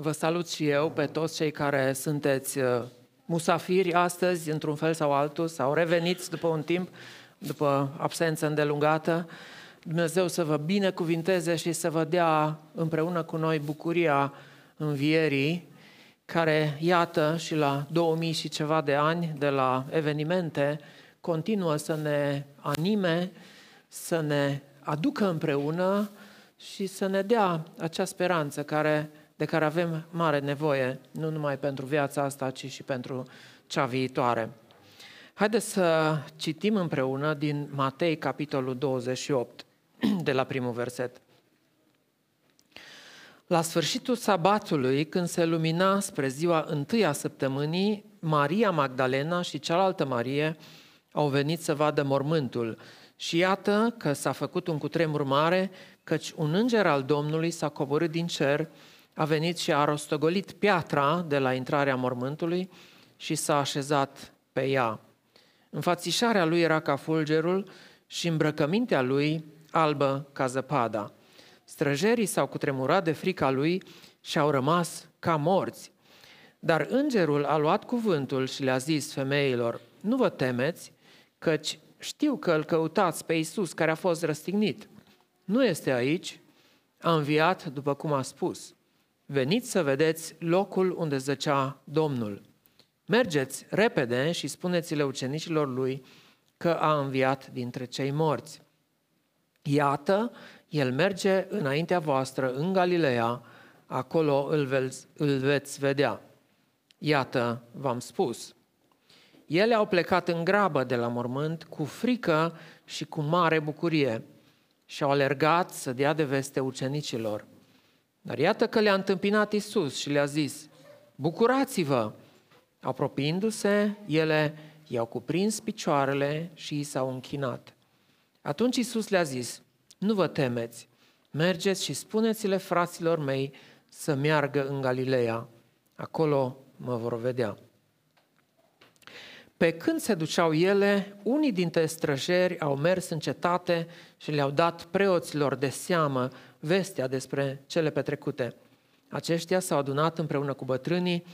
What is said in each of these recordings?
vă salut și eu pe toți cei care sunteți uh, musafiri astăzi, într-un fel sau altul, sau reveniți după un timp, după absență îndelungată. Dumnezeu să vă binecuvinteze și să vă dea împreună cu noi bucuria învierii, care, iată, și la 2000 și ceva de ani de la evenimente, continuă să ne anime, să ne aducă împreună și să ne dea acea speranță care, de care avem mare nevoie, nu numai pentru viața asta, ci și pentru cea viitoare. Haideți să citim împreună din Matei, capitolul 28, de la primul verset. La sfârșitul sabatului, când se lumina spre ziua întâia săptămânii, Maria Magdalena și cealaltă Marie au venit să vadă mormântul. Și iată că s-a făcut un cutremur mare, căci un înger al Domnului s-a coborât din cer, a venit și a rostogolit piatra de la intrarea mormântului și s-a așezat pe ea. Înfățișarea lui era ca fulgerul și îmbrăcămintea lui albă ca zăpada. Străjerii s-au cutremurat de frica lui și au rămas ca morți. Dar îngerul a luat cuvântul și le-a zis femeilor, nu vă temeți, căci știu că îl căutați pe Iisus care a fost răstignit. Nu este aici, a înviat după cum a spus. Veniți să vedeți locul unde zăcea Domnul. Mergeți repede și spuneți-le ucenicilor lui că a înviat dintre cei morți. Iată, el merge înaintea voastră în Galileea, acolo îl veți, îl veți vedea. Iată, v-am spus. Ele au plecat în grabă de la mormânt, cu frică și cu mare bucurie, și au alergat să dea de veste ucenicilor. Dar iată că le-a întâmpinat Isus și le-a zis, bucurați-vă! Apropiindu-se, ele i-au cuprins picioarele și i s-au închinat. Atunci Isus le-a zis, nu vă temeți, mergeți și spuneți-le fraților mei să meargă în Galileea, acolo mă vor vedea. Pe când se duceau ele, unii dintre străjeri au mers în cetate și le-au dat preoților de seamă vestea despre cele petrecute. Aceștia s-au adunat împreună cu bătrânii,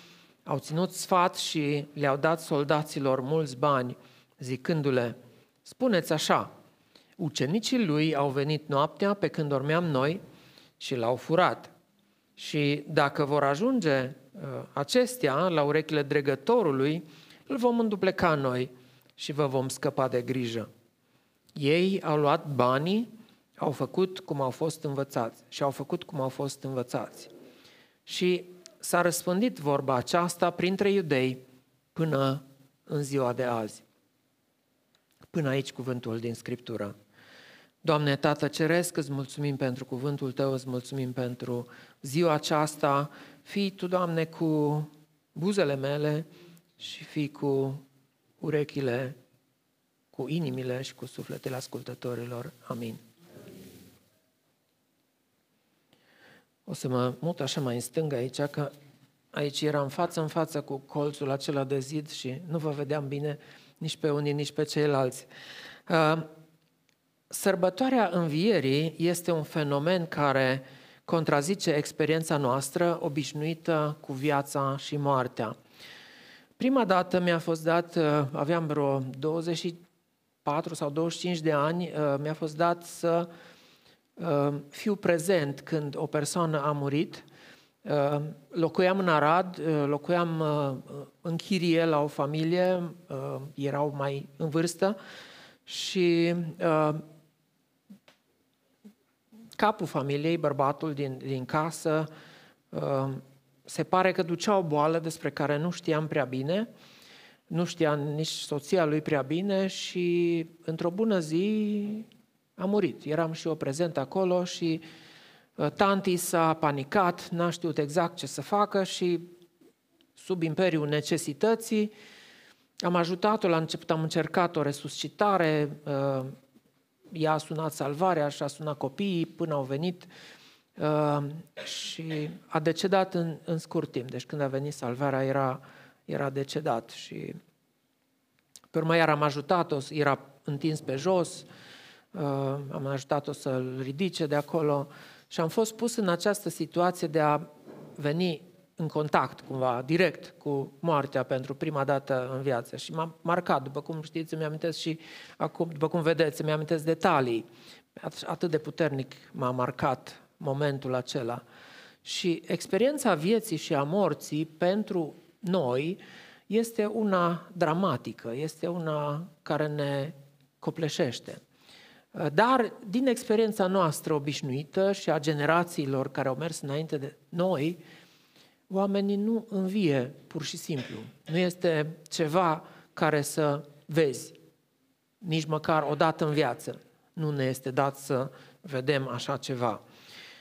au ținut sfat și le-au dat soldaților mulți bani, zicându-le, spuneți așa, ucenicii lui au venit noaptea pe când dormeam noi și l-au furat. Și dacă vor ajunge uh, acestea la urechile dregătorului, îl vom îndupleca noi și vă vom scăpa de grijă. Ei au luat banii, au făcut cum au fost învățați și au făcut cum au fost învățați. Și s-a răspândit vorba aceasta printre iudei până în ziua de azi. Până aici cuvântul din Scriptură. Doamne, Tată Ceresc, îți mulțumim pentru cuvântul Tău, îți mulțumim pentru ziua aceasta. Fii Tu, Doamne, cu buzele mele și fii cu urechile, cu inimile și cu sufletele ascultătorilor. Amin. O să mă mut așa mai în stânga aici, că aici eram față în față cu colțul acela de zid și nu vă vedeam bine nici pe unii, nici pe ceilalți. Uh, sărbătoarea învierii este un fenomen care contrazice experiența noastră obișnuită cu viața și moartea. Prima dată mi-a fost dat, uh, aveam vreo 24 sau 25 de ani, uh, mi-a fost dat să uh, fiu prezent când o persoană a murit. Locuiam în Arad, locuiam în chirie la o familie, erau mai în vârstă și capul familiei, bărbatul din, din casă, se pare că ducea o boală despre care nu știam prea bine, nu știa nici soția lui prea bine și într-o bună zi a murit. Eram și eu prezent acolo și uh, tanti s-a panicat, n-a știut exact ce să facă și sub imperiul necesității am ajutat-o, la început am încercat o resuscitare, uh, ea a sunat salvarea și a sunat copiii până au venit Uh, și a decedat în, în scurt timp. Deci când a venit salvarea era, era decedat și pe urmă iar am ajutat-o, era întins pe jos, uh, am ajutat-o să-l ridice de acolo și am fost pus în această situație de a veni în contact, cumva, direct cu moartea pentru prima dată în viață și m-a marcat, după cum știți, îmi amintesc și acum, după cum vedeți, îmi amintesc detalii. Atât de puternic m-a marcat momentul acela. Și experiența vieții și a morții pentru noi este una dramatică, este una care ne copleșește. Dar din experiența noastră obișnuită și a generațiilor care au mers înainte de noi, oamenii nu învie pur și simplu. Nu este ceva care să vezi, nici măcar o dată în viață. Nu ne este dat să vedem așa ceva.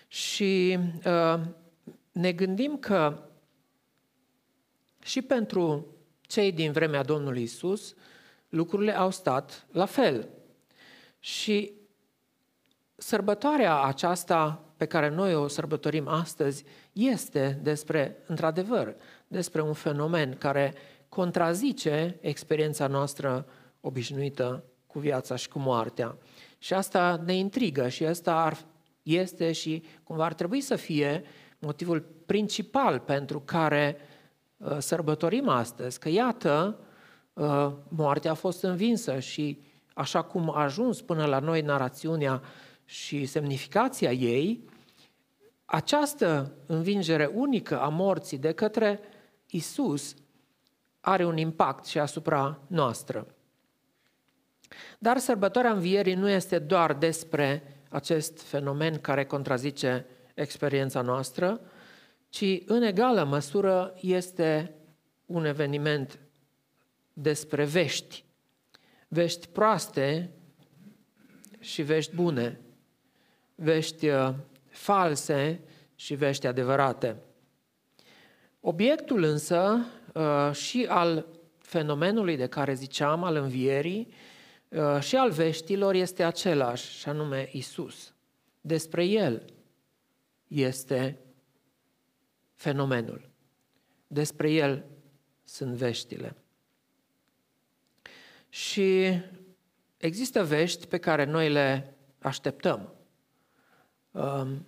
Și uh, ne gândim că și pentru cei din vremea Domnului Isus, lucrurile au stat la fel. Și sărbătoarea aceasta pe care noi o sărbătorim astăzi este despre, într-adevăr, despre un fenomen care contrazice experiența noastră obișnuită cu viața și cu moartea. Și asta ne intrigă și asta ar, este și cumva ar trebui să fie motivul principal pentru care uh, sărbătorim astăzi, că iată, uh, moartea a fost învinsă și așa cum a ajuns până la noi narațiunea și semnificația ei, această învingere unică a morții de către Isus are un impact și asupra noastră. Dar sărbătoarea învierii nu este doar despre acest fenomen care contrazice experiența noastră, ci în egală măsură este un eveniment despre vești. Vești proaste și vești bune. Vești uh, false și vești adevărate. Obiectul însă uh, și al fenomenului de care ziceam, al învierii, uh, și al veștilor este același, și anume Isus. Despre El este fenomenul. Despre El sunt veștile. Și există vești pe care noi le așteptăm. Um,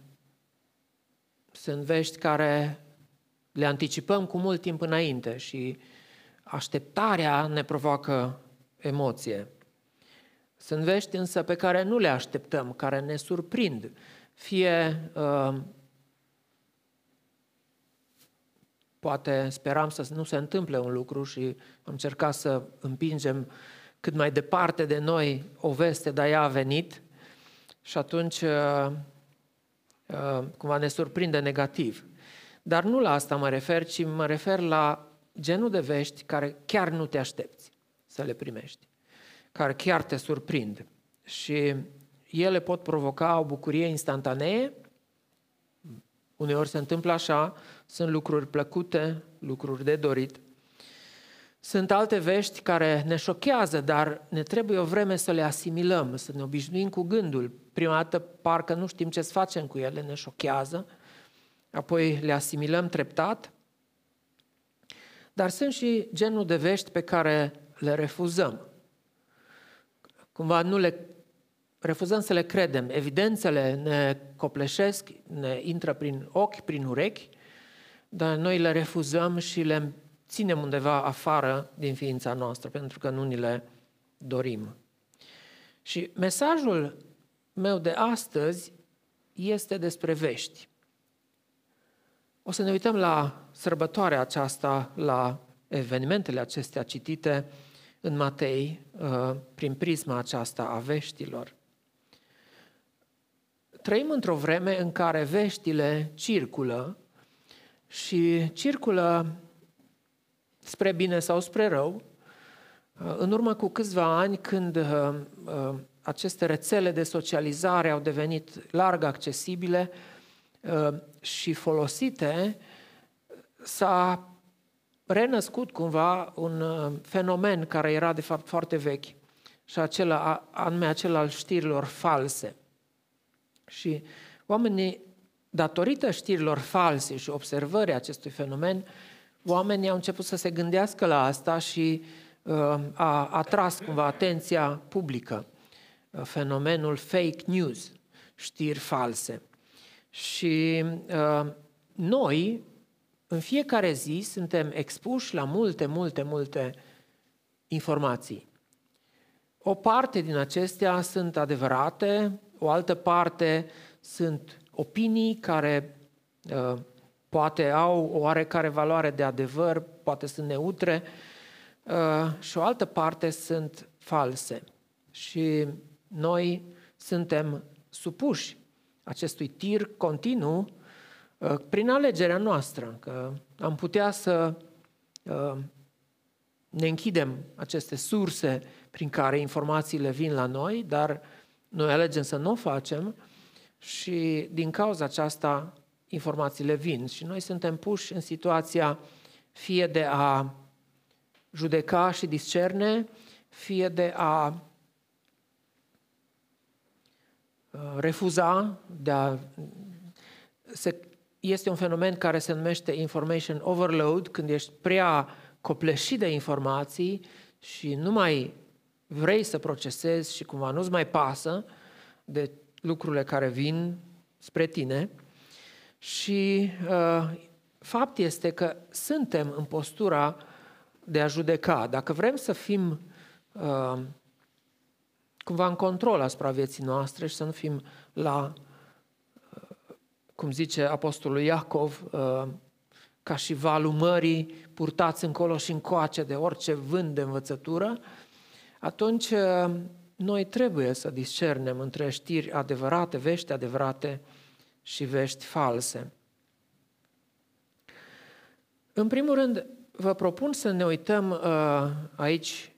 sunt vești care le anticipăm cu mult timp înainte și așteptarea ne provoacă emoție. Sunt vești însă pe care nu le așteptăm, care ne surprind, fie uh, poate speram să nu se întâmple un lucru și am încercat să împingem cât mai departe de noi o veste, dar ea a venit și atunci uh, Uh, cumva ne surprinde negativ. Dar nu la asta mă refer, ci mă refer la genul de vești care chiar nu te aștepți să le primești, care chiar te surprind. Și ele pot provoca o bucurie instantanee, uneori se întâmplă așa, sunt lucruri plăcute, lucruri de dorit. Sunt alte vești care ne șochează, dar ne trebuie o vreme să le asimilăm, să ne obișnuim cu gândul prima dată parcă nu știm ce să facem cu ele, ne șochează, apoi le asimilăm treptat, dar sunt și genul de vești pe care le refuzăm. Cumva nu le refuzăm să le credem. Evidențele ne copleșesc, ne intră prin ochi, prin urechi, dar noi le refuzăm și le ținem undeva afară din ființa noastră, pentru că nu ni le dorim. Și mesajul meu de astăzi este despre vești. O să ne uităm la sărbătoarea aceasta, la evenimentele acestea citite în Matei, uh, prin prisma aceasta a veștilor. Trăim într-o vreme în care veștile circulă și circulă spre bine sau spre rău. Uh, în urmă cu câțiva ani, când uh, aceste rețele de socializare au devenit larg accesibile uh, și folosite, s-a renăscut cumva un uh, fenomen care era de fapt foarte vechi și acela, anume acela al știrilor false. Și oamenii, datorită știrilor false și observării acestui fenomen, oamenii au început să se gândească la asta și uh, a atras cumva atenția publică fenomenul fake news, știri false. Și uh, noi, în fiecare zi suntem expuși la multe, multe, multe informații. O parte din acestea sunt adevărate, o altă parte sunt opinii care uh, poate au o oarecare valoare de adevăr, poate sunt neutre, uh, și o altă parte sunt false. Și noi suntem supuși acestui tir continuu uh, prin alegerea noastră, că am putea să uh, ne închidem aceste surse prin care informațiile vin la noi, dar noi alegem să nu o facem și din cauza aceasta informațiile vin. Și noi suntem puși în situația fie de a judeca și discerne, fie de a uh, refuza, de a, se, este un fenomen care se numește information overload, când ești prea copleșit de informații și nu mai vrei să procesezi și cumva nu-ți mai pasă de lucrurile care vin spre tine. Și uh, fapt este că suntem în postura de a judeca. Dacă vrem să fim uh, cumva în control asupra vieții noastre și să nu fim la, uh, cum zice Apostolul Iacov, uh, ca și valul mării, purtați încolo și încoace de orice vânt de învățătură, atunci uh, noi trebuie să discernem între știri adevărate, vești adevărate și vești false. În primul rând, vă propun să ne uităm uh, aici,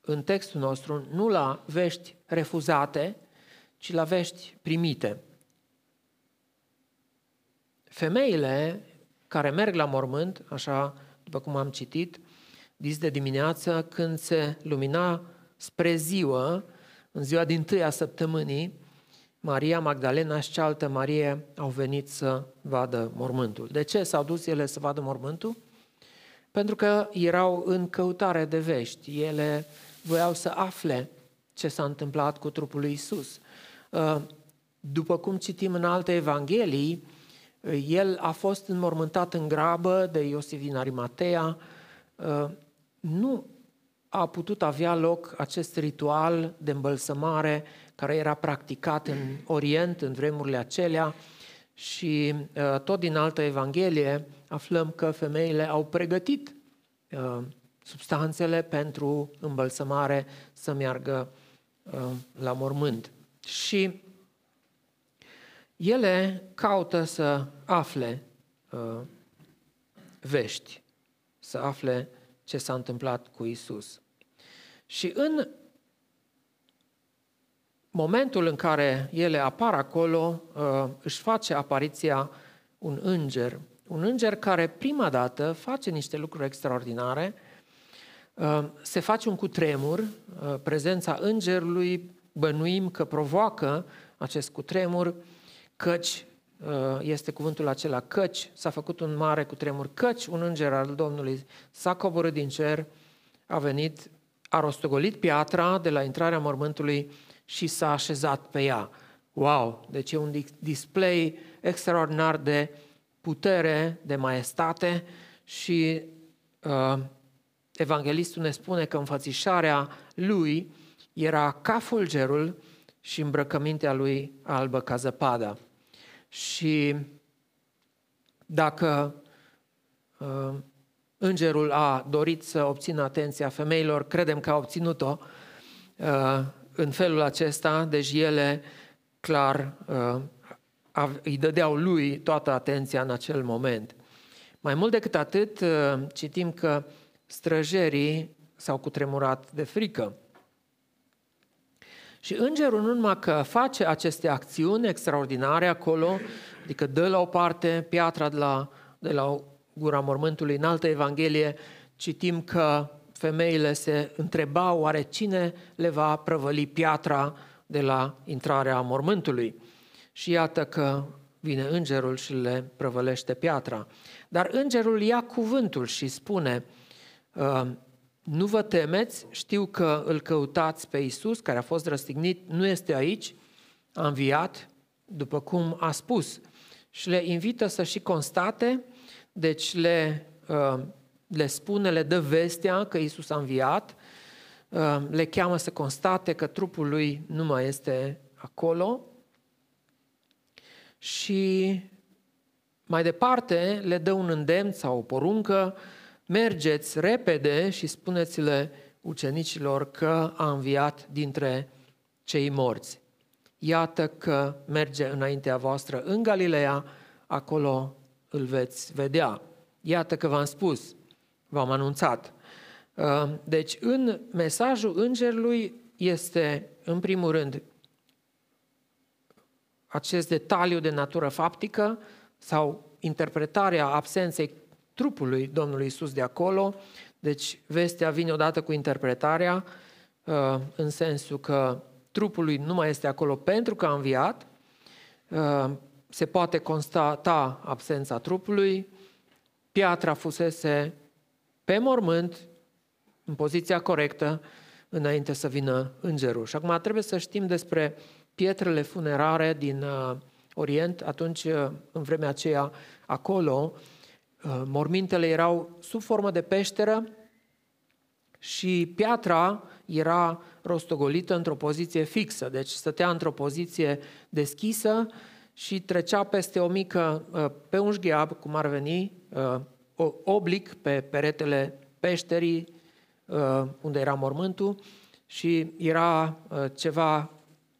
în textul nostru, nu la vești refuzate, ci la vești primite. Femeile care merg la mormânt, așa după cum am citit, dis de dimineață, când se lumina spre ziua, în ziua din tâia săptămânii, Maria Magdalena și cealaltă Marie au venit să vadă mormântul. De ce s-au dus ele să vadă mormântul? Pentru că erau în căutare de vești. Ele voiau să afle ce s-a întâmplat cu trupul lui Isus. Uh, după cum citim în alte evanghelii, uh, el a fost înmormântat în grabă de Iosif din Arimatea. Uh, nu a putut avea loc acest ritual de îmbălsămare care era practicat în Orient în vremurile acelea și uh, tot din altă Evanghelie aflăm că femeile au pregătit uh, substanțele pentru îmbălsămare să meargă uh, la mormânt. Și ele caută să afle vești, să afle ce s-a întâmplat cu Isus. Și în momentul în care ele apar acolo, uh, își face apariția un înger. Un înger care prima dată face niște lucruri extraordinare, uh, se face un cutremur, uh, prezența îngerului bănuim că provoacă acest cutremur, căci este cuvântul acela căci, s-a făcut un mare cutremur, căci un înger al Domnului s-a coborât din cer, a venit, a rostogolit piatra de la intrarea mormântului și s-a așezat pe ea. Wow! Deci e un display extraordinar de putere, de maestate și uh, evanghelistul ne spune că înfățișarea lui era ca fulgerul și îmbrăcămintea lui albă ca zăpada. Și dacă uh, îngerul a dorit să obțină atenția femeilor, credem că a obținut-o, uh, în felul acesta, deci ele clar uh, îi dădeau lui toată atenția în acel moment. Mai mult decât atât, uh, citim că străjerii s-au cutremurat de frică. Și îngerul nu numai că face aceste acțiuni extraordinare acolo, adică dă la o parte piatra de la, de la gura mormântului, în altă evanghelie citim că femeile se întrebau oare cine le va prăvăli piatra de la intrarea mormântului. Și iată că vine îngerul și le prăvălește piatra. Dar îngerul ia cuvântul și spune, ă, nu vă temeți, știu că îl căutați pe Isus, care a fost răstignit, nu este aici, a înviat, după cum a spus. Și le invită să și constate deci le, uh, le spune, le dă vestea că Isus a înviat, uh, le cheamă să constate că trupul lui nu mai este acolo și mai departe le dă un îndemn sau o poruncă, mergeți repede și spuneți-le ucenicilor că a înviat dintre cei morți. Iată că merge înaintea voastră în Galileea, acolo îl veți vedea. Iată că v-am spus, v-am anunțat. Uh, deci în mesajul îngerului este, în primul rând, acest detaliu de natură faptică sau interpretarea absenței trupului Domnului Isus de acolo. Deci vestea vine odată cu interpretarea, uh, în sensul că trupul lui nu mai este acolo pentru că a înviat, uh, se poate constata absența trupului, piatra fusese pe mormânt, în poziția corectă, înainte să vină îngerul. Și acum trebuie să știm despre pietrele funerare din uh, Orient. Atunci, uh, în vremea aceea, acolo, uh, mormintele erau sub formă de peșteră și piatra era rostogolită într-o poziție fixă, deci stătea într-o poziție deschisă și trecea peste o mică, uh, pe un șgheab, cum ar veni, uh, oblic pe peretele peșterii, uh, unde era mormântul, și era ceva,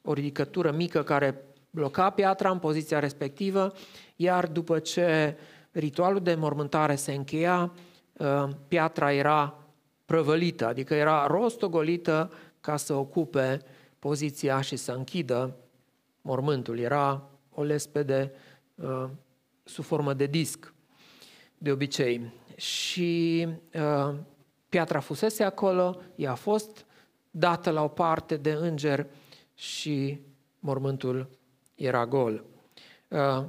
o ridicătură mică care bloca piatra în poziția respectivă, iar după ce ritualul de mormântare se încheia, piatra era prăvălită, adică era rostogolită ca să ocupe poziția și să închidă mormântul. Era o lespede uh, sub formă de disc, de obicei. Și uh, piatra fusese acolo, ea a fost dată la o parte de înger și mormântul era gol. Uh,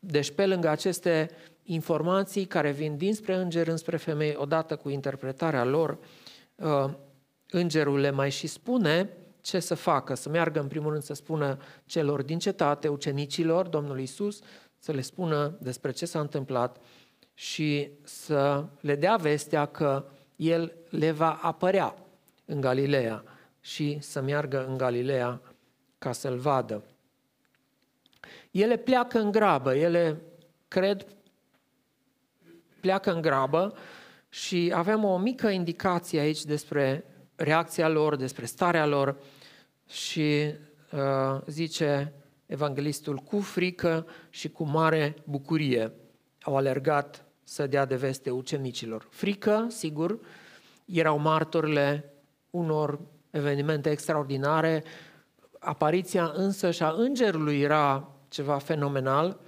deci pe lângă aceste informații care vin dinspre înger înspre femei, odată cu interpretarea lor, uh, îngerul le mai și spune ce să facă, să meargă în primul rând să spună celor din cetate, ucenicilor Domnului Isus, să le spună despre ce s-a întâmplat și să le dea vestea că El le va apărea în Galileea și să meargă în Galileea ca să-L vadă. Ele pleacă în grabă, ele cred pleacă în grabă și avem o mică indicație aici despre reacția lor, despre starea lor și uh, zice evanghelistul cu frică și cu mare bucurie au alergat să dea de veste ucenicilor. Frică, sigur, erau martorile unor evenimente extraordinare, apariția însă și a îngerului era ceva fenomenal,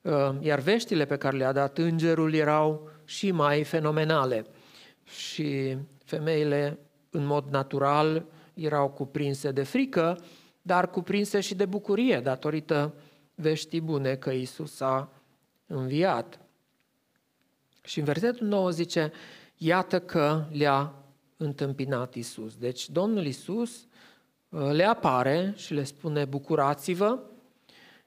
uh, iar veștile pe care le-a dat îngerul erau și mai fenomenale. Și femeile, în mod natural, erau cuprinse de frică, dar cuprinse și de bucurie datorită veștii bune că Isus a înviat. Și în versetul 9 zice, iată că le-a întâmpinat Isus. Deci Domnul Isus uh, le apare și le spune, bucurați-vă,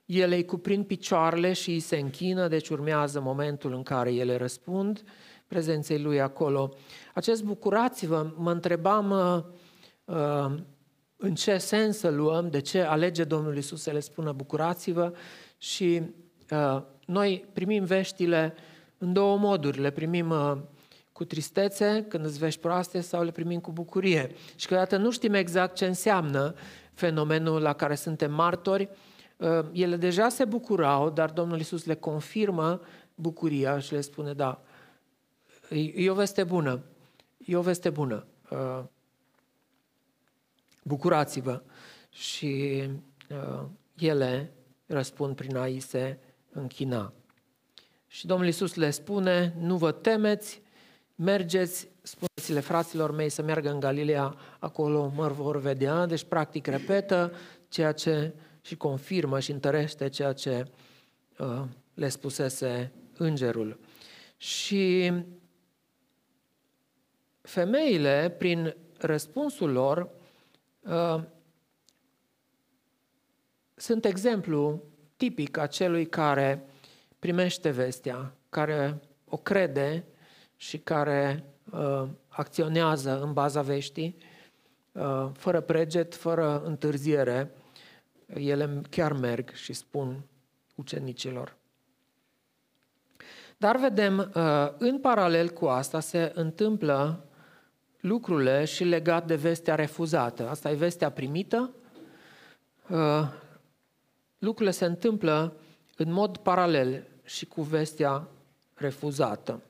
ele îi cuprind picioarele și îi se închină, deci urmează momentul în care ele răspund prezenței lui acolo. Acest bucurați-vă, mă întrebam uh, uh, în ce sens să luăm, de ce alege Domnul Isus să le spună bucurați-vă și uh, noi primim veștile în două moduri. Le primim uh, cu tristețe, când îți vești proaste, sau le primim cu bucurie. Și câteodată nu știm exact ce înseamnă fenomenul la care suntem martori. Uh, ele deja se bucurau, dar Domnul Isus le confirmă bucuria și le spune, da, e o veste bună, e o veste bună. Uh, bucurați-vă. Și uh, ele răspund prin a-i se închina. Și Domnul Iisus le spune, nu vă temeți, mergeți, spuneți-le fraților mei să meargă în Galileea, acolo mă vor vedea. Deci, practic, repetă ceea ce și confirmă și întărește ceea ce uh, le spusese îngerul. Și femeile, prin răspunsul lor, Uh, sunt exemplu tipic a celui care primește vestea care o crede și care uh, acționează în baza veștii, uh, fără preget, fără întârziere, ele chiar merg și spun ucenicilor. Dar vedem, uh, în paralel cu asta se întâmplă lucrurile și legat de vestea refuzată. Asta e vestea primită. Uh, lucrurile se întâmplă în mod paralel și cu vestea refuzată.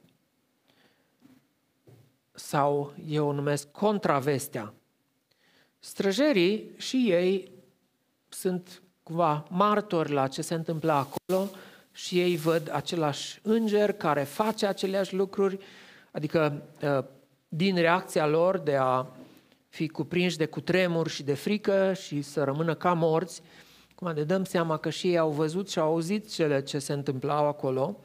Sau eu o numesc contravestea. Străjerii și ei sunt cumva martori la ce se întâmplă acolo și ei văd același înger care face aceleași lucruri, adică uh, din reacția lor de a fi cuprinși de cutremur și de frică și să rămână ca morți, cum ne dăm seama că și ei au văzut și au auzit cele ce se întâmplau acolo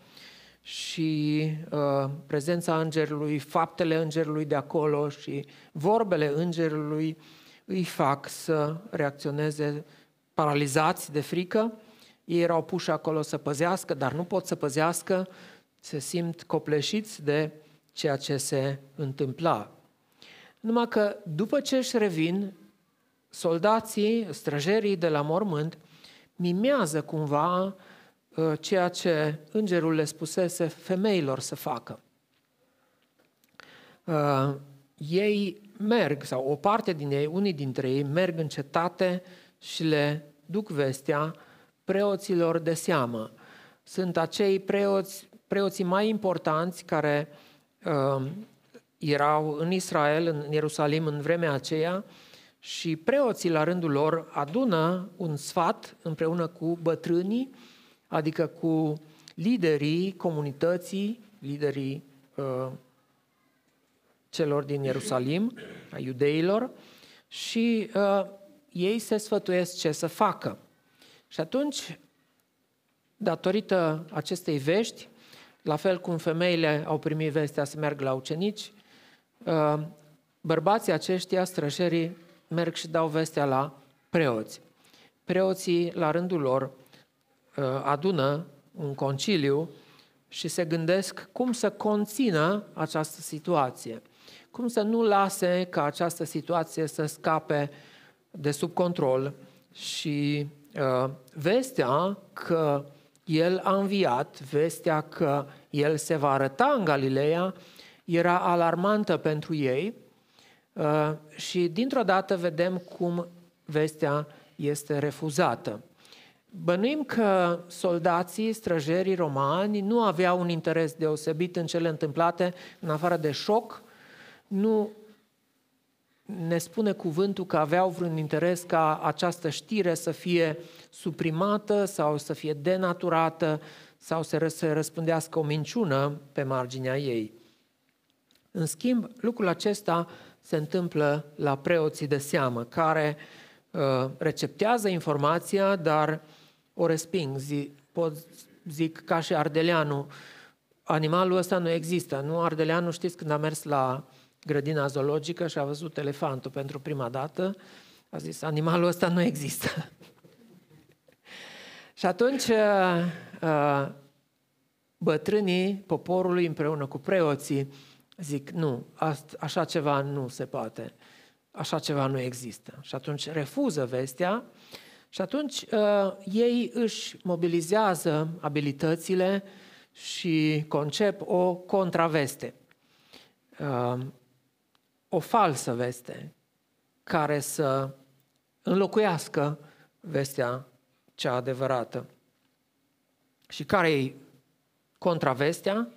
și uh, prezența îngerului, faptele îngerului de acolo și vorbele îngerului îi fac să reacționeze paralizați de frică. Ei erau puși acolo să păzească, dar nu pot să păzească, se simt copleșiți de ceea ce se întâmpla. Numai că după ce își revin, soldații, străjerii de la mormânt, mimează cumva uh, ceea ce îngerul le spusese femeilor să facă. Uh, ei merg, sau o parte din ei, unii dintre ei, merg în cetate și le duc vestea preoților de seamă. Sunt acei preoți, preoții mai importanți care uh, erau în Israel, în Ierusalim, în vremea aceea, și preoții, la rândul lor, adună un sfat împreună cu bătrânii, adică cu liderii comunității, liderii uh, celor din Ierusalim, a iudeilor, și uh, ei se sfătuiesc ce să facă. Și atunci, datorită acestei vești, la fel cum femeile au primit vestea să meargă la ucenici, uh, bărbații aceștia, străjerii, merg și dau vestea la preoți. Preoții, la rândul lor, uh, adună un conciliu și se gândesc cum să conțină această situație, cum să nu lase ca această situație să scape de sub control și uh, vestea că el a înviat, vestea că el se va arăta în Galileea, era alarmantă pentru ei uh, și dintr-o dată vedem cum vestea este refuzată. Bănuim că soldații, străjerii romani nu aveau un interes deosebit în cele întâmplate, în afară de șoc, nu ne spune cuvântul că aveau vreun interes ca această știre să fie suprimată sau să fie denaturată sau să se răspândească o minciună pe marginea ei. În schimb, lucrul acesta se întâmplă la preoții de seamă, care uh, receptează informația, dar o resping. Zic, pot zic ca și Ardeleanu, animalul ăsta nu există. Nu, Ardeleanu, știți, când a mers la grădina zoologică și a văzut elefantul pentru prima dată, a zis, animalul ăsta nu există. și atunci uh, uh, bătrânii poporului împreună cu preoții zic, nu, așa ceva nu se poate, așa ceva nu există. Și atunci refuză vestea și atunci uh, ei își mobilizează abilitățile și concep o contraveste. Uh, o falsă veste care să înlocuiască vestea cea adevărată. Și care e contravestea?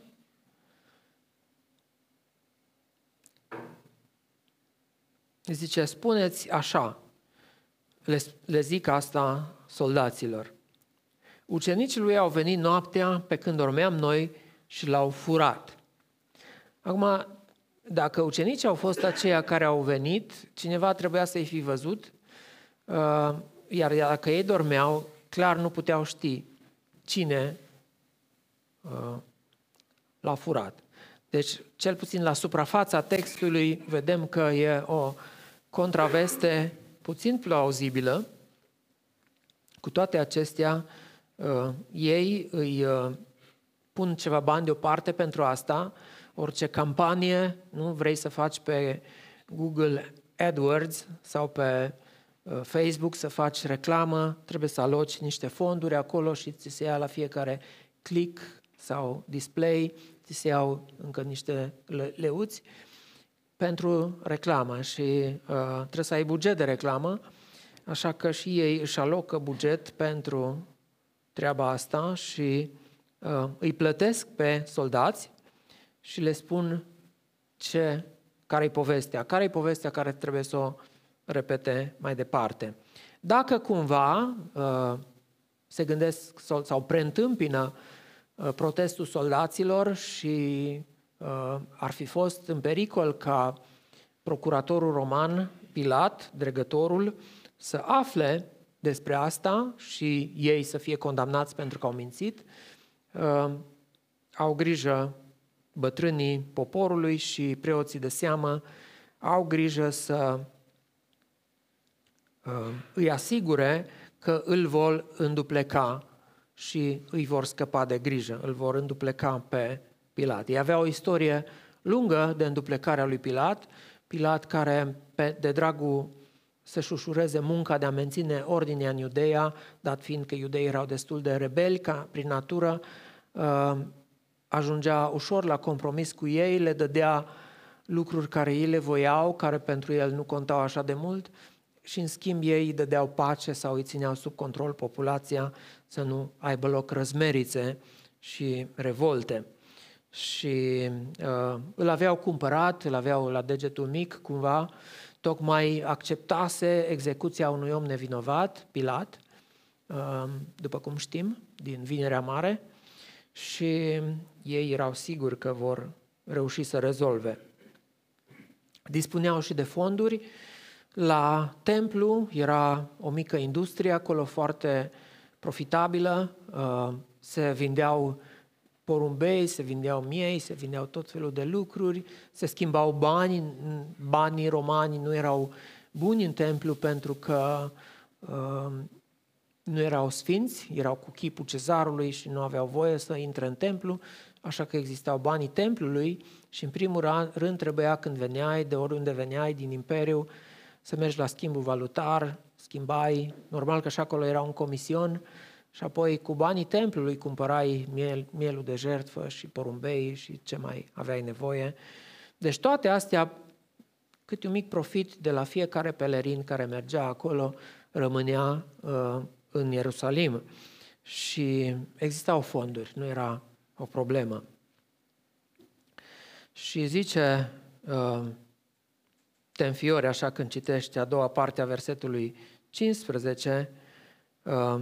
Zice, spuneți așa, le, le zic asta soldaților. Ucenicii lui au venit noaptea pe când dormeam noi și l-au furat. Acum, dacă ucenicii au fost aceia care au venit, cineva trebuia să-i fi văzut, uh, iar dacă ei dormeau, clar nu puteau ști cine uh, l-a furat. Deci, cel puțin la suprafața textului, vedem că e o contraveste puțin plauzibilă. Cu toate acestea, uh, ei îi pun ceva bani deoparte pentru asta, orice campanie, nu? Vrei să faci pe Google AdWords sau pe uh, Facebook să faci reclamă, trebuie să aloci niște fonduri acolo și ți se ia la fiecare click sau display, ți se iau încă niște leuți pentru reclamă și uh, trebuie să ai buget de reclamă, așa că și ei își alocă buget pentru treaba asta și uh, îi plătesc pe soldați și le spun ce, care-i povestea, care-i povestea care trebuie să o repete mai departe. Dacă cumva uh, se gândesc sau preîntâmpină uh, protestul soldaților și uh, ar fi fost în pericol ca procuratorul roman, Pilat, dregătorul, să afle despre asta și ei să fie condamnați pentru că au mințit, au grijă bătrânii poporului și preoții de seamă au grijă să uh, îi asigure că îl vor îndupleca și îi vor scăpa de grijă, îl vor îndupleca pe Pilat. Ei avea o istorie lungă de înduplecarea lui Pilat, Pilat care pe, de dragul să-și ușureze munca de a menține ordinea în Iudeea, dat fiind că iudeii erau destul de rebeli ca prin natură, uh, ajungea ușor la compromis cu ei, le dădea lucruri care ei le voiau, care pentru el nu contau așa de mult și în schimb ei îi dădeau pace sau îi țineau sub control populația să nu aibă loc răzmerițe și revolte. Și uh, îl aveau cumpărat, îl aveau la degetul mic cumva, tocmai acceptase execuția unui om nevinovat, Pilat, uh, după cum știm, din Vinerea Mare, și ei erau siguri că vor reuși să rezolve. Dispuneau și de fonduri. La templu era o mică industrie acolo foarte profitabilă. Uh, se vindeau porumbei, se vindeau miei, se vindeau tot felul de lucruri, se schimbau bani. Banii romani nu erau buni în templu pentru că uh, nu erau sfinți, erau cu chipul cezarului și nu aveau voie să intre în templu, așa că existau banii templului și în primul rând trebuia când veneai, de oriunde veneai din imperiu, să mergi la schimbul valutar, schimbai, normal că și acolo era un comision, și apoi cu banii templului cumpărai miel, mielul de jertfă și porumbei și ce mai aveai nevoie. Deci toate astea, cât un mic profit de la fiecare pelerin care mergea acolo, rămânea uh, în Ierusalim și existau fonduri, nu era o problemă. Și zice uh, Tenfiore, așa când citește a doua parte a versetului 15, uh,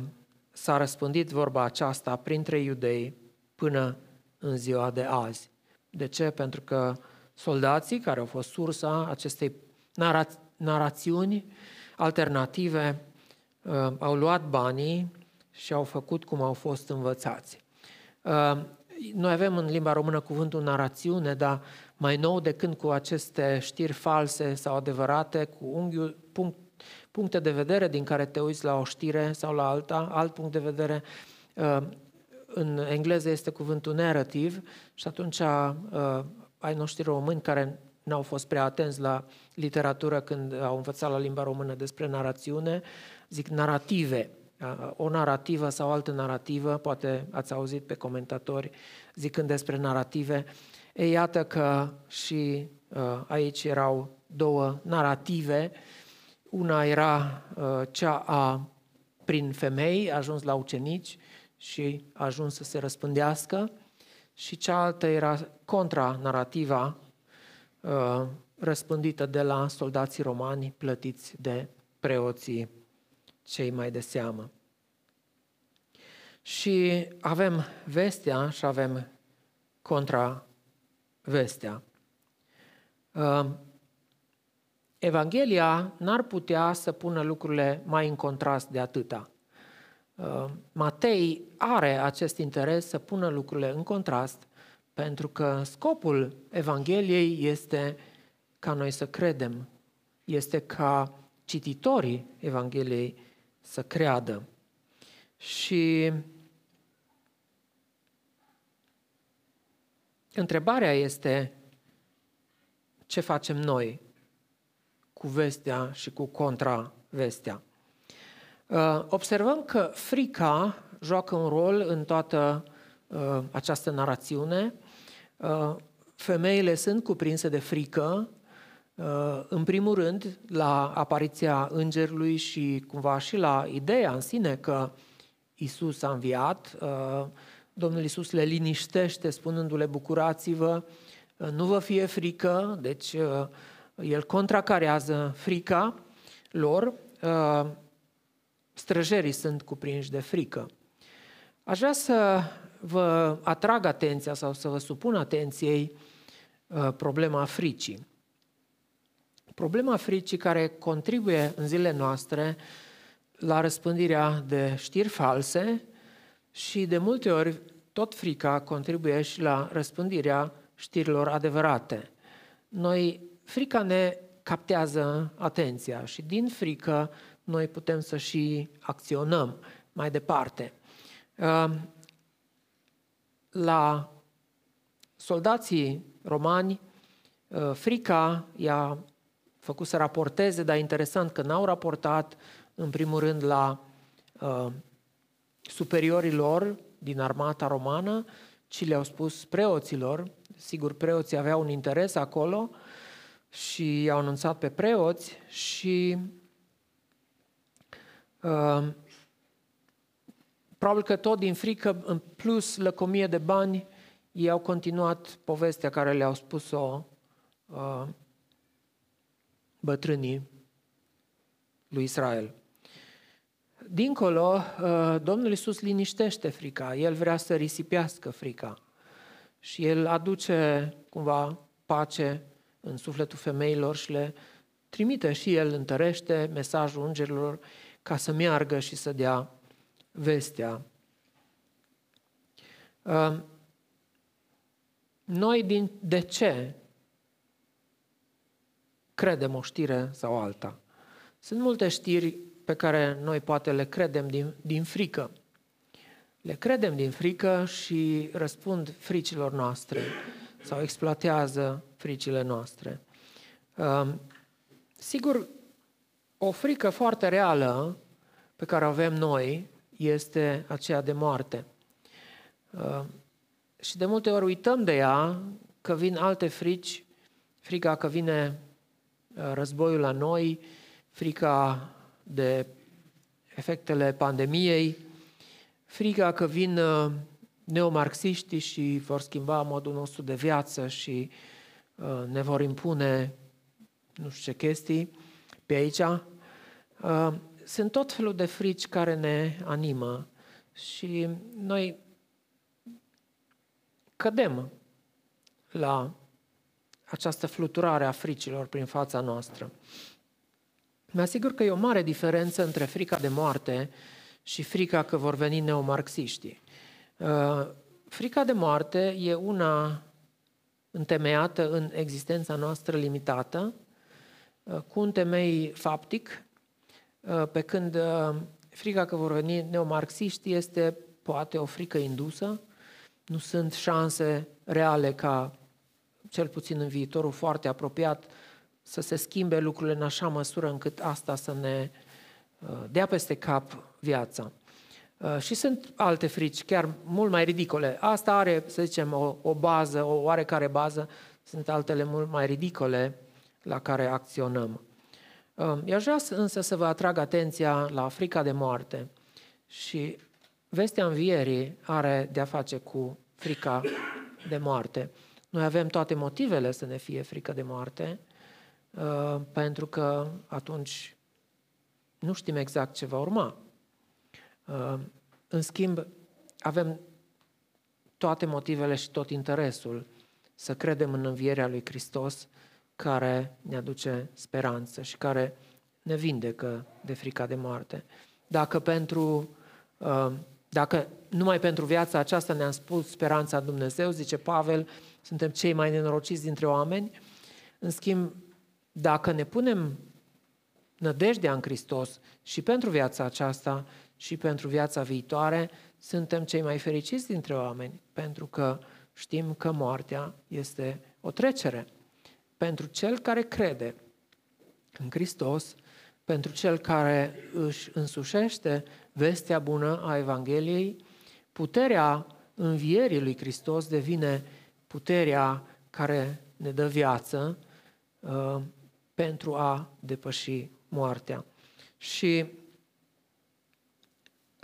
s-a răspândit vorba aceasta printre iudei până în ziua de azi. De ce? Pentru că soldații care au fost sursa acestei nara- narațiuni alternative uh, au luat banii și au făcut cum au fost învățați. Uh, noi avem în limba română cuvântul narațiune, dar mai nou de când cu aceste știri false sau adevărate, cu unghiul, punct, puncte de vedere din care te uiți la o știre sau la alta, alt punct de vedere, uh, în engleză este cuvântul narrative și atunci uh, ai noștri români care n-au fost prea atenți la literatură când au învățat la limba română despre narațiune, zic narrative, o narativă sau altă narativă, poate ați auzit pe comentatori zicând despre narative. E iată că și aici erau două narative. Una era cea a prin femei, a ajuns la ucenici și a ajuns să se răspândească, și cealaltă era contra-narativa răspândită de la soldații romani plătiți de preoții cei mai de seamă. Și avem vestea și avem contra-vestea. Uh, Evanghelia n-ar putea să pună lucrurile mai în contrast de atâta. Uh, Matei are acest interes să pună lucrurile în contrast pentru că scopul Evangheliei este ca noi să credem, este ca cititorii Evangheliei să creadă. Și întrebarea este ce facem noi cu vestea și cu contravestea. Uh, observăm că frica joacă un rol în toată uh, această narațiune. Uh, femeile sunt cuprinse de frică, în primul rând, la apariția îngerului și cumva și la ideea în sine că Isus a înviat, Domnul Isus le liniștește spunându-le bucurați-vă, nu vă fie frică, deci el contracarează frica lor, străjerii sunt cuprinși de frică. Aș vrea să vă atrag atenția sau să vă supun atenției problema fricii. Problema fricii care contribuie în zilele noastre la răspândirea de știri false și de multe ori tot frica contribuie și la răspândirea știrilor adevărate. Noi, frica ne captează atenția și din frică noi putem să și acționăm mai departe. Ehm, la soldații romani, ehm, frica i-a făcut să raporteze, dar interesant că n-au raportat în primul rând la ehm, superiorii lor din armata romană, ci le-au spus preoților. Sigur, preoții aveau un interes acolo și i-au anunțat pe preoți și uh, probabil că tot din frică, în plus lăcomie de bani, ei au continuat povestea care le-au spus-o uh, bătrânii lui Israel. Dincolo, uh, Domnul Iisus liniștește frica, El vrea să risipească frica și El aduce cumva pace în sufletul femeilor și le trimite și El, întărește mesajul îngerilor ca să meargă și să dea vestea. Uh, noi din, de ce credem o știre sau alta? Sunt multe știri pe care noi poate le credem din, din frică. Le credem din frică și răspund fricilor noastre sau exploatează fricile noastre. Um, sigur, o frică foarte reală pe care o avem noi este aceea de moarte. Um, și de multe ori uităm de ea că vin alte frici, frica că vine uh, războiul la noi, frica de efectele pandemiei, frica că vin uh, neomarxiștii și vor schimba modul nostru de viață și uh, ne vor impune nu știu ce chestii pe aici. Uh, sunt tot felul de frici care ne animă și noi cădem la această fluturare a fricilor prin fața noastră. Mă asigur că e o mare diferență între frica de moarte și frica că vor veni neomarxiștii. Uh, frica de moarte e una întemeiată în existența noastră limitată, uh, cu un temei faptic, uh, pe când frica că vor veni neomarxiști este poate o frică indusă, nu sunt șanse reale ca, cel puțin în viitorul foarte apropiat, să se schimbe lucrurile în așa măsură încât asta să ne uh, dea peste cap viața. Uh, și sunt alte frici, chiar mult mai ridicole. Asta are, să zicem, o, o bază, o oarecare bază, sunt altele mult mai ridicole la care acționăm. Uh, eu aș vrea însă să vă atrag atenția la frica de moarte și vestea învierii are de-a face cu frica de moarte. Noi avem toate motivele să ne fie frică de moarte, Uh, pentru că atunci nu știm exact ce va urma. Uh, în schimb, avem toate motivele și tot interesul să credem în învierea lui Hristos care ne aduce speranță și care ne vindecă de frica de moarte. Dacă pentru uh, dacă numai pentru viața aceasta ne-am spus speranța în Dumnezeu, zice Pavel, suntem cei mai nenorociți dintre oameni, în schimb, dacă ne punem nădejdea în Hristos și pentru viața aceasta și pentru viața viitoare, suntem cei mai fericiți dintre oameni, pentru că știm că moartea este o trecere. Pentru cel care crede în Hristos, pentru cel care își însușește vestea bună a Evangheliei, puterea învierii lui Hristos devine puterea care ne dă viață uh, pentru a depăși moartea. Și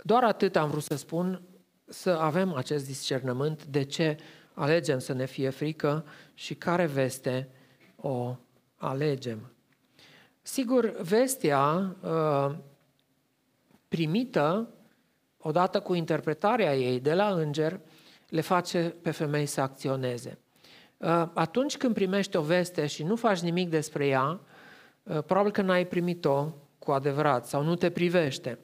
doar atât am vrut să spun, să avem acest discernământ de ce alegem să ne fie frică și care veste o alegem. Sigur, vestea uh, primită odată cu interpretarea ei de la înger le face pe femei să acționeze. Uh, atunci când primești o veste și nu faci nimic despre ea, uh, probabil că n-ai primit-o cu adevărat sau nu te privește.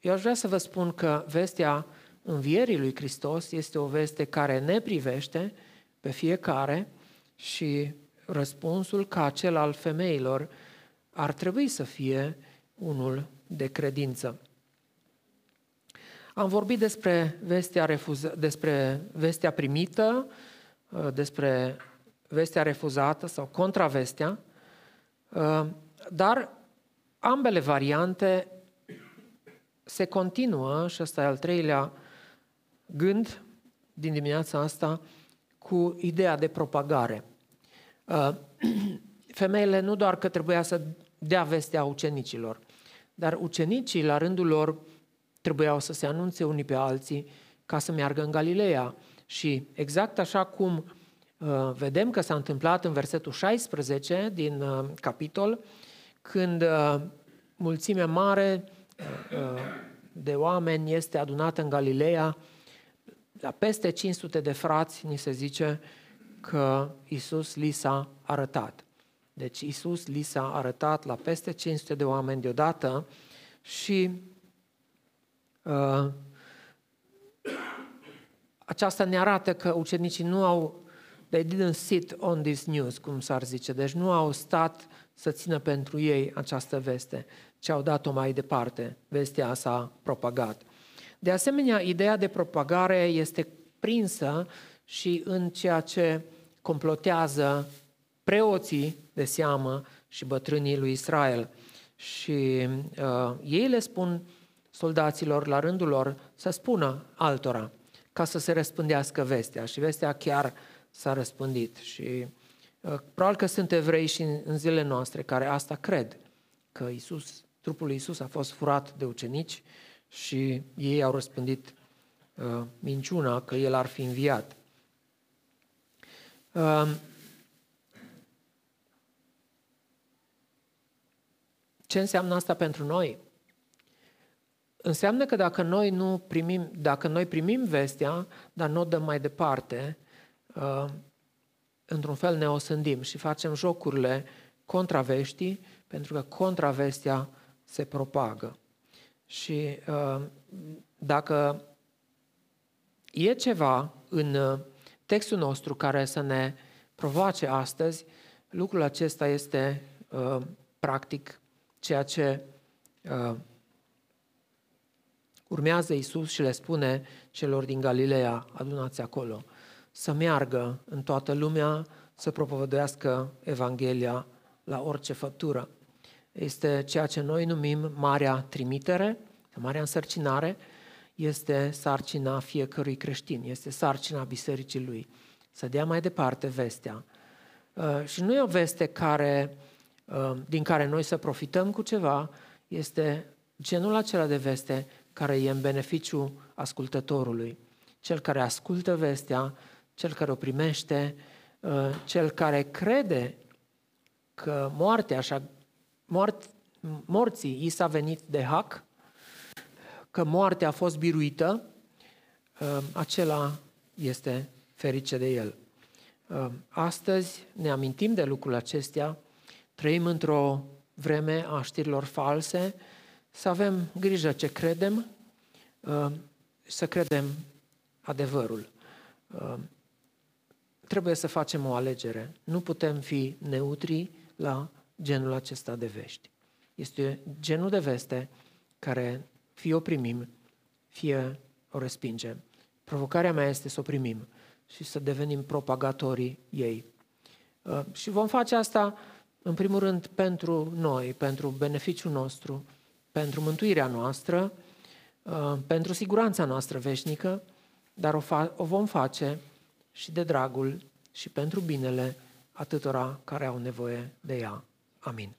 Eu aș vrea să vă spun că vestea învierii lui Hristos este o veste care ne privește pe fiecare și răspunsul ca cel al femeilor ar trebui să fie unul de credință. Am vorbit despre vestea, refuză, despre vestea primită, despre vestea refuzată sau contravestea, dar ambele variante se continuă, și ăsta e al treilea gând din dimineața asta, cu ideea de propagare. Uh, femeile nu doar că trebuia să dea vestea ucenicilor, dar ucenicii, la rândul lor, trebuiau să se anunțe unii pe alții ca să meargă în Galileea. Și exact așa cum uh, vedem că s-a întâmplat în versetul 16 din uh, capitol, când uh, mulțimea mare uh, de oameni este adunată în Galileea, la peste 500 de frați, ni se zice, că Isus li s-a arătat. Deci Isus li s-a arătat la peste 500 de oameni deodată și uh, aceasta ne arată că ucenicii nu au, they didn't sit on this news, cum s-ar zice, deci nu au stat să țină pentru ei această veste, ci au dat-o mai departe. Vestea s-a propagat. De asemenea, ideea de propagare este prinsă și în ceea ce complotează preoții de seamă și bătrânii lui Israel. Și uh, ei le spun soldaților la rândul lor să spună altora ca să se răspândească vestea. Și vestea chiar s-a răspândit. Și uh, probabil că sunt evrei și în, în zilele noastre care asta cred, că Isus, trupul lui Isus a fost furat de ucenici și ei au răspândit uh, minciuna că el ar fi înviat. Ce înseamnă asta pentru noi? Înseamnă că dacă noi nu primim, dacă noi primim vestea, dar nu o dăm mai departe, într-un fel ne osândim și facem jocurile contraveștii, pentru că contravestea se propagă. Și dacă e ceva în textul nostru care să ne provoace astăzi, lucrul acesta este uh, practic ceea ce uh, urmează Isus și le spune celor din Galileea, adunați acolo, să meargă în toată lumea, să propovăduiască Evanghelia la orice făptură. Este ceea ce noi numim Marea Trimitere, Marea Însărcinare, este sarcina fiecărui creștin, este sarcina bisericii lui. Să dea mai departe vestea. Uh, și nu e o veste care, uh, din care noi să profităm cu ceva, este genul acela de veste care e în beneficiu ascultătorului. Cel care ascultă vestea, cel care o primește, uh, cel care crede că moartea, așa, moart, morții i s-a venit de hac, că moartea a fost biruită, ă, acela este ferice de el. Ă, astăzi ne amintim de lucrul acestea, trăim într-o vreme a știrilor false, să avem grijă ce credem, ă, să credem adevărul. Trebuie să facem o alegere. Nu putem fi neutri la genul acesta de vești. Este genul de veste care fie o primim, fie o respingem. Provocarea mea este să o primim și să devenim propagatorii ei. Uh, și vom face asta, în primul rând, pentru noi, pentru beneficiul nostru, pentru mântuirea noastră, uh, pentru siguranța noastră veșnică, dar o, fa- o vom face și de dragul și pentru binele atâtora care au nevoie de ea. Amin.